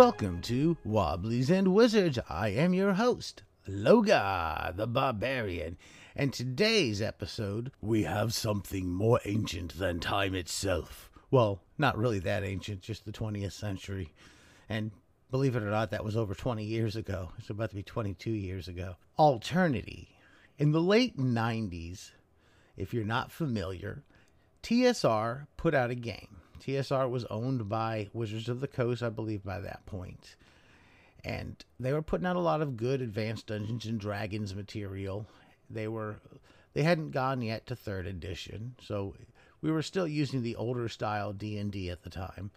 Welcome to Wobblies and Wizards. I am your host, Logar the Barbarian. And today's episode, we have something more ancient than time itself. Well, not really that ancient, just the 20th century. And believe it or not, that was over 20 years ago. It's about to be 22 years ago. Alternity. In the late 90s, if you're not familiar, TSR put out a game. TSR was owned by Wizards of the Coast, I believe, by that point. And they were putting out a lot of good advanced Dungeons and Dragons material. They were they hadn't gone yet to third edition, so we were still using the older style D&D at the time.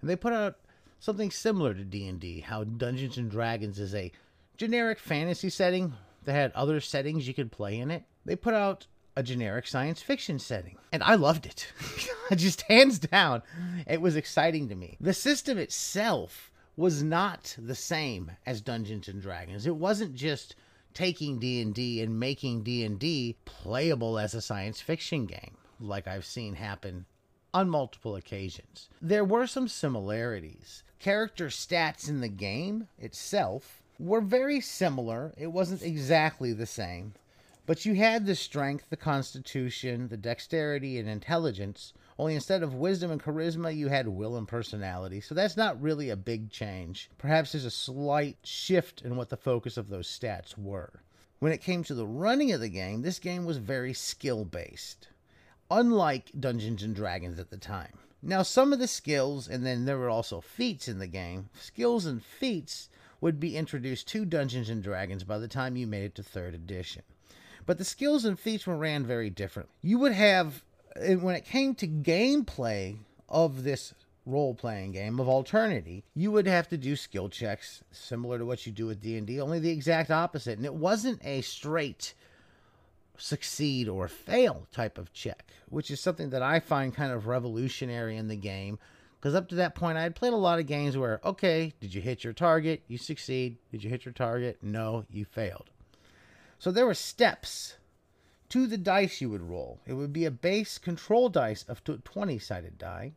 And they put out something similar to D&D, how Dungeons and Dragons is a generic fantasy setting that had other settings you could play in it. They put out a generic science fiction setting. And I loved it. Just hands down, it was exciting to me. The system itself was not the same as Dungeons and Dragons. It wasn't just taking D&D and making D&D playable as a science fiction game like I've seen happen on multiple occasions. There were some similarities. Character stats in the game itself were very similar. It wasn't exactly the same, but you had the strength, the constitution, the dexterity, and intelligence. Only instead of wisdom and charisma, you had will and personality. So that's not really a big change. Perhaps there's a slight shift in what the focus of those stats were. When it came to the running of the game, this game was very skill based, unlike Dungeons and Dragons at the time. Now, some of the skills, and then there were also feats in the game, skills and feats would be introduced to Dungeons and Dragons by the time you made it to third edition. But the skills and feats were ran very different. You would have, uh, when it came to gameplay of this role playing game of alternity you would have to do skill checks similar to what you do with d&d only the exact opposite. And it wasn't a straight succeed or fail type of check which is something that i find kind of revolutionary in the game. Because up to that point i had played a lot of games where okay did you hit your target? You succeed. Did you hit your target? No you failed so there were steps to the dice you would roll it would be a base control dice of 20 sided die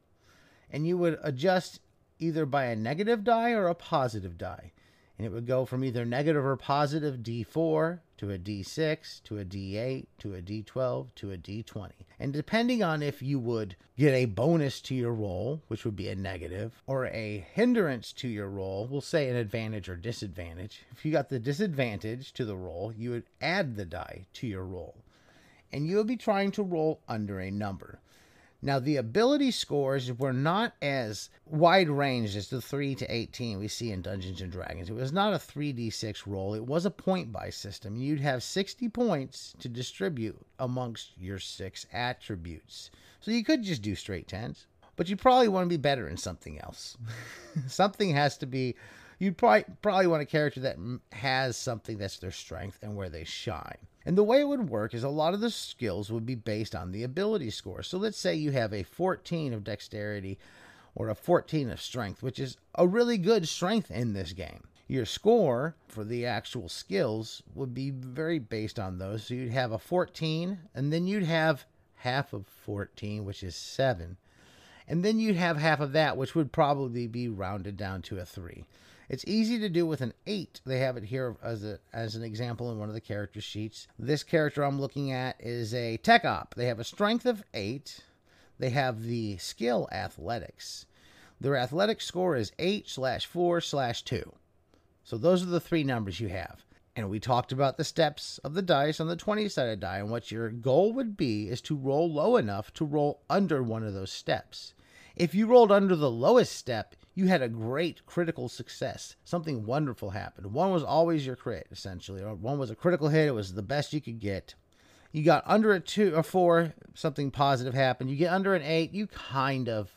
and you would adjust either by a negative die or a positive die. And it would go from either negative or positive D4 to a D6 to a D8 to a D12 to a D20. And depending on if you would get a bonus to your roll, which would be a negative, or a hindrance to your roll, we'll say an advantage or disadvantage. If you got the disadvantage to the roll, you would add the die to your roll. And you would be trying to roll under a number. Now, the ability scores were not as wide ranged as the 3 to 18 we see in Dungeons and Dragons. It was not a 3d6 roll, it was a point buy system. You'd have 60 points to distribute amongst your six attributes. So you could just do straight 10s, but you probably want to be better in something else. something has to be. You'd probably, probably want a character that has something that's their strength and where they shine. And the way it would work is a lot of the skills would be based on the ability score. So let's say you have a 14 of dexterity or a 14 of strength, which is a really good strength in this game. Your score for the actual skills would be very based on those. So you'd have a 14, and then you'd have half of 14, which is 7. And then you'd have half of that, which would probably be rounded down to a 3. It's easy to do with an 8. They have it here as, a, as an example in one of the character sheets. This character I'm looking at is a tech op. They have a strength of 8. They have the skill athletics. Their athletic score is 8 slash 4 slash 2. So those are the three numbers you have. And we talked about the steps of the dice on the 20 sided die, and what your goal would be is to roll low enough to roll under one of those steps. If you rolled under the lowest step, you had a great critical success. Something wonderful happened. One was always your crit, essentially. One was a critical hit. It was the best you could get. You got under a two or four, something positive happened. You get under an eight, you kind of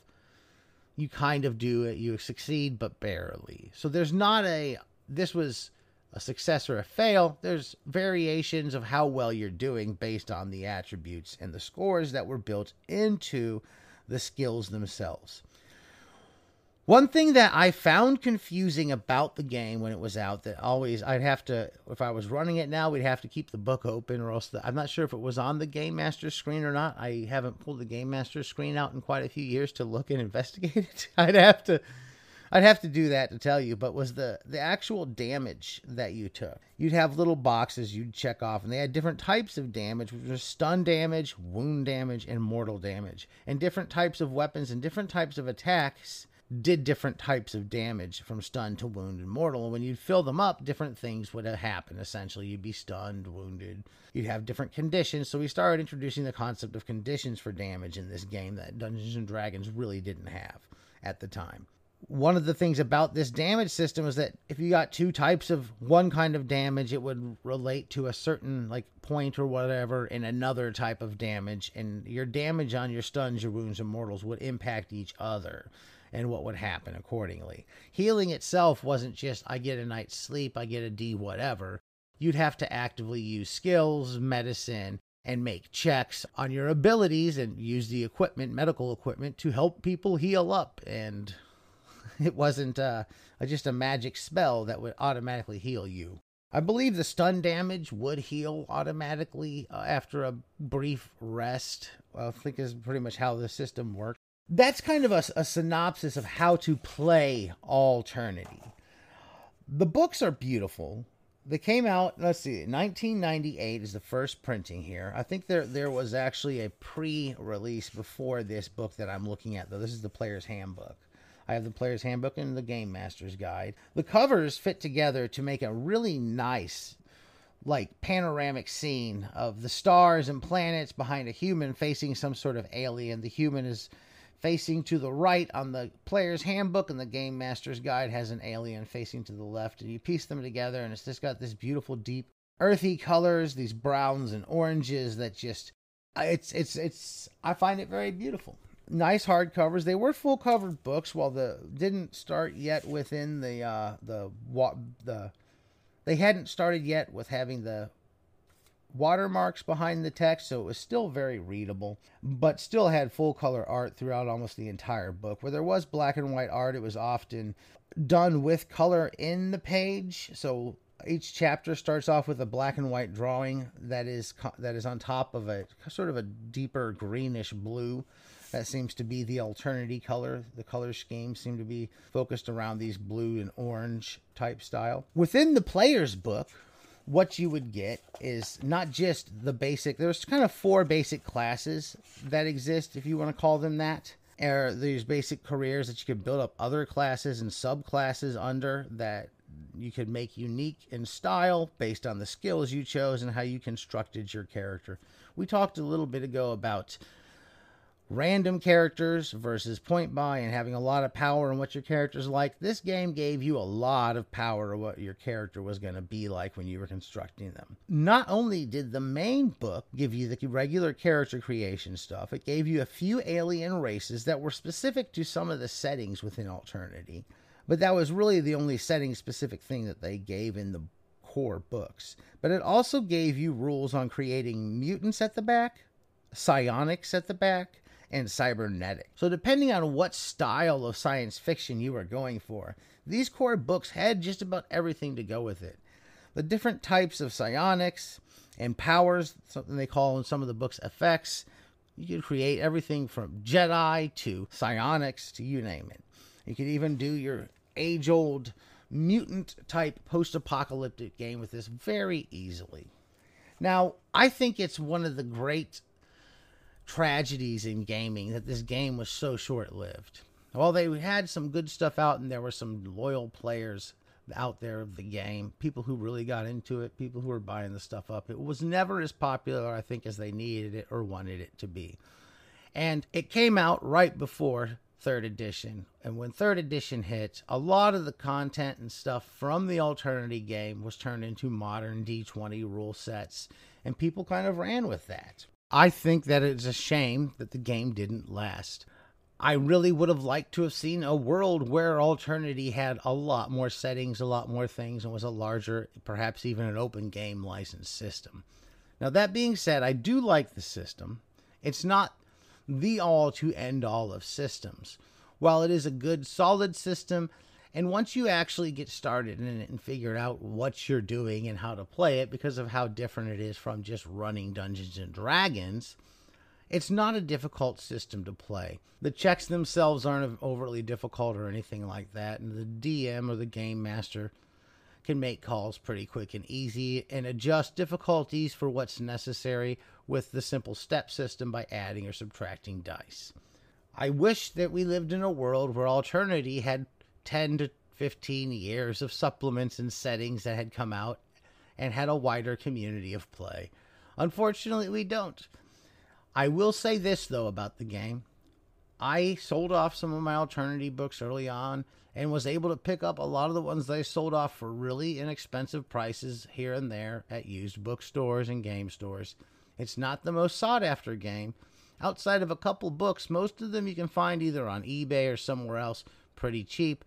you kind of do it. You succeed, but barely. So there's not a this was a success or a fail. There's variations of how well you're doing based on the attributes and the scores that were built into the skills themselves. One thing that I found confusing about the game when it was out that always I'd have to if I was running it now we'd have to keep the book open or else the, I'm not sure if it was on the game master screen or not. I haven't pulled the game master screen out in quite a few years to look and investigate it. I'd have to I'd have to do that to tell you, but was the the actual damage that you took. You'd have little boxes you'd check off, and they had different types of damage, which was stun damage, wound damage, and mortal damage. And different types of weapons and different types of attacks did different types of damage from stun to wound and mortal. When you'd fill them up, different things would happen. Essentially, you'd be stunned, wounded. You'd have different conditions. So we started introducing the concept of conditions for damage in this game that Dungeons and Dragons really didn't have at the time one of the things about this damage system is that if you got two types of one kind of damage, it would relate to a certain like point or whatever in another type of damage, and your damage on your stuns, your wounds, and mortals would impact each other, and what would happen accordingly. Healing itself wasn't just I get a night's sleep, I get a D whatever. You'd have to actively use skills, medicine, and make checks on your abilities and use the equipment, medical equipment, to help people heal up and It wasn't uh, just a magic spell that would automatically heal you. I believe the stun damage would heal automatically uh, after a brief rest. I think is pretty much how the system works. That's kind of a, a synopsis of how to play Alternity. The books are beautiful. They came out, let's see, 1998 is the first printing here. I think there there was actually a pre-release before this book that I'm looking at though. This is the player's handbook. I have the player's handbook and the game master's guide. The covers fit together to make a really nice like panoramic scene of the stars and planets behind a human facing some sort of alien. The human is facing to the right on the player's handbook, and the game master's guide has an alien facing to the left. And you piece them together, and it's just got this beautiful, deep, earthy colors, these browns and oranges that just it's it's it's I find it very beautiful nice hardcovers. They were full covered books. While the didn't start yet within the uh, the the they hadn't started yet with having the watermarks behind the text, so it was still very readable, but still had full color art throughout almost the entire book. Where there was black and white art, it was often done with color in the page. So each chapter starts off with a black and white drawing that is that is on top of a sort of a deeper greenish blue that seems to be the alternate color. The color scheme seem to be focused around these blue and orange type style. Within the player's book, what you would get is not just the basic, there's kind of four basic classes that exist, if you want to call them that. Are these basic careers that you could build up other classes and subclasses under that you could make unique in style based on the skills you chose and how you constructed your character. We talked a little bit ago about random characters versus point buy and having a lot of power and what your character's like. This game gave you a lot of power of what your character was going to be like when you were constructing them. Not only did the main book give you the regular character creation stuff, it gave you a few alien races that were specific to some of the settings within Alternity. But that was really the only setting specific thing that they gave in the core books. But it also gave you rules on creating mutants at the back, psionics at the back, and cybernetic. So, depending on what style of science fiction you are going for, these core books had just about everything to go with it. The different types of psionics and powers, something they call in some of the books effects, you could create everything from Jedi to psionics to you name it. You could even do your age old mutant type post apocalyptic game with this very easily. Now, I think it's one of the great tragedies in gaming that this game was so short lived. While they had some good stuff out and there were some loyal players out there of the game, people who really got into it, people who were buying the stuff up, it was never as popular, I think, as they needed it or wanted it to be. And it came out right before third edition. And when third edition hit, a lot of the content and stuff from the Alternity game was turned into modern D20 rule sets, and people kind of ran with that. I think that it's a shame that the game didn't last. I really would have liked to have seen a world where Alternity had a lot more settings, a lot more things, and was a larger, perhaps even an open game license system. Now, that being said, I do like the system. It's not the all to end all of systems. While it is a good, solid system, and once you actually get started in it and figure out what you're doing and how to play it, because of how different it is from just running Dungeons and Dragons, It's not a difficult system to play. The checks themselves aren't overly difficult or anything like that, and the DM or the game master can make calls pretty quick and easy and adjust difficulties for what's necessary with the simple step system by adding or subtracting dice. I wish that we lived in a world where Alternity had 10 to 15 years of supplements and settings that had come out and had a wider community of play. Unfortunately, we don't. I will say this, though, about the game. I sold off some of my Alternity books early on and was able to pick up a lot of the ones that I sold off for really inexpensive prices here and there at used bookstores and game stores. It's not the most sought after game. Outside of a couple books, most of them you can find either on eBay or somewhere else pretty cheap.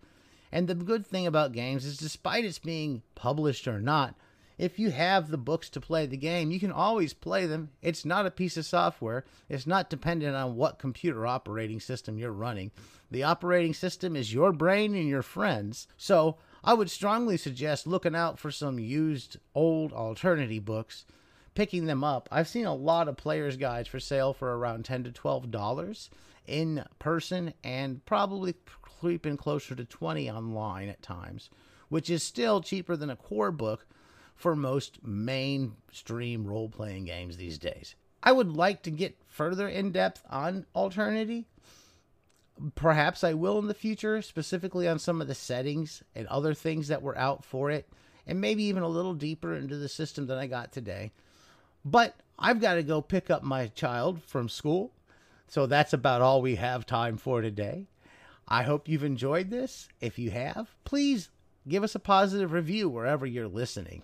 And the good thing about games is, despite its being published or not, if you have the books to play the game, you can always play them. It's not a piece of software, it's not dependent on what computer operating system you're running. The operating system is your brain and your friends. So I would strongly suggest looking out for some used old Alternity books, picking them up. I've seen a lot of players' guides for sale for around 10 to $12 in person and probably creeping closer to 20 online at times, which is still cheaper than a core book for most mainstream role playing games these days. I would like to get further in depth on Alternity. Perhaps I will in the future, specifically on some of the settings and other things that were out for it, and maybe even a little deeper into the system than I got today. But I've got to go pick up my child from school, so that's about all we have time for today. I hope you've enjoyed this. If you have, please give us a positive review wherever you're listening.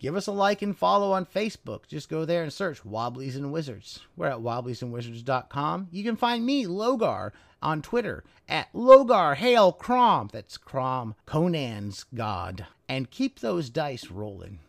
Give us a like and follow on Facebook. Just go there and search Wobblies and Wizards. We're at wobbliesandwizards.com. You can find me, Logar, on Twitter at Logar Hail Crom. That's Crom, Conan's god. And keep those dice rolling.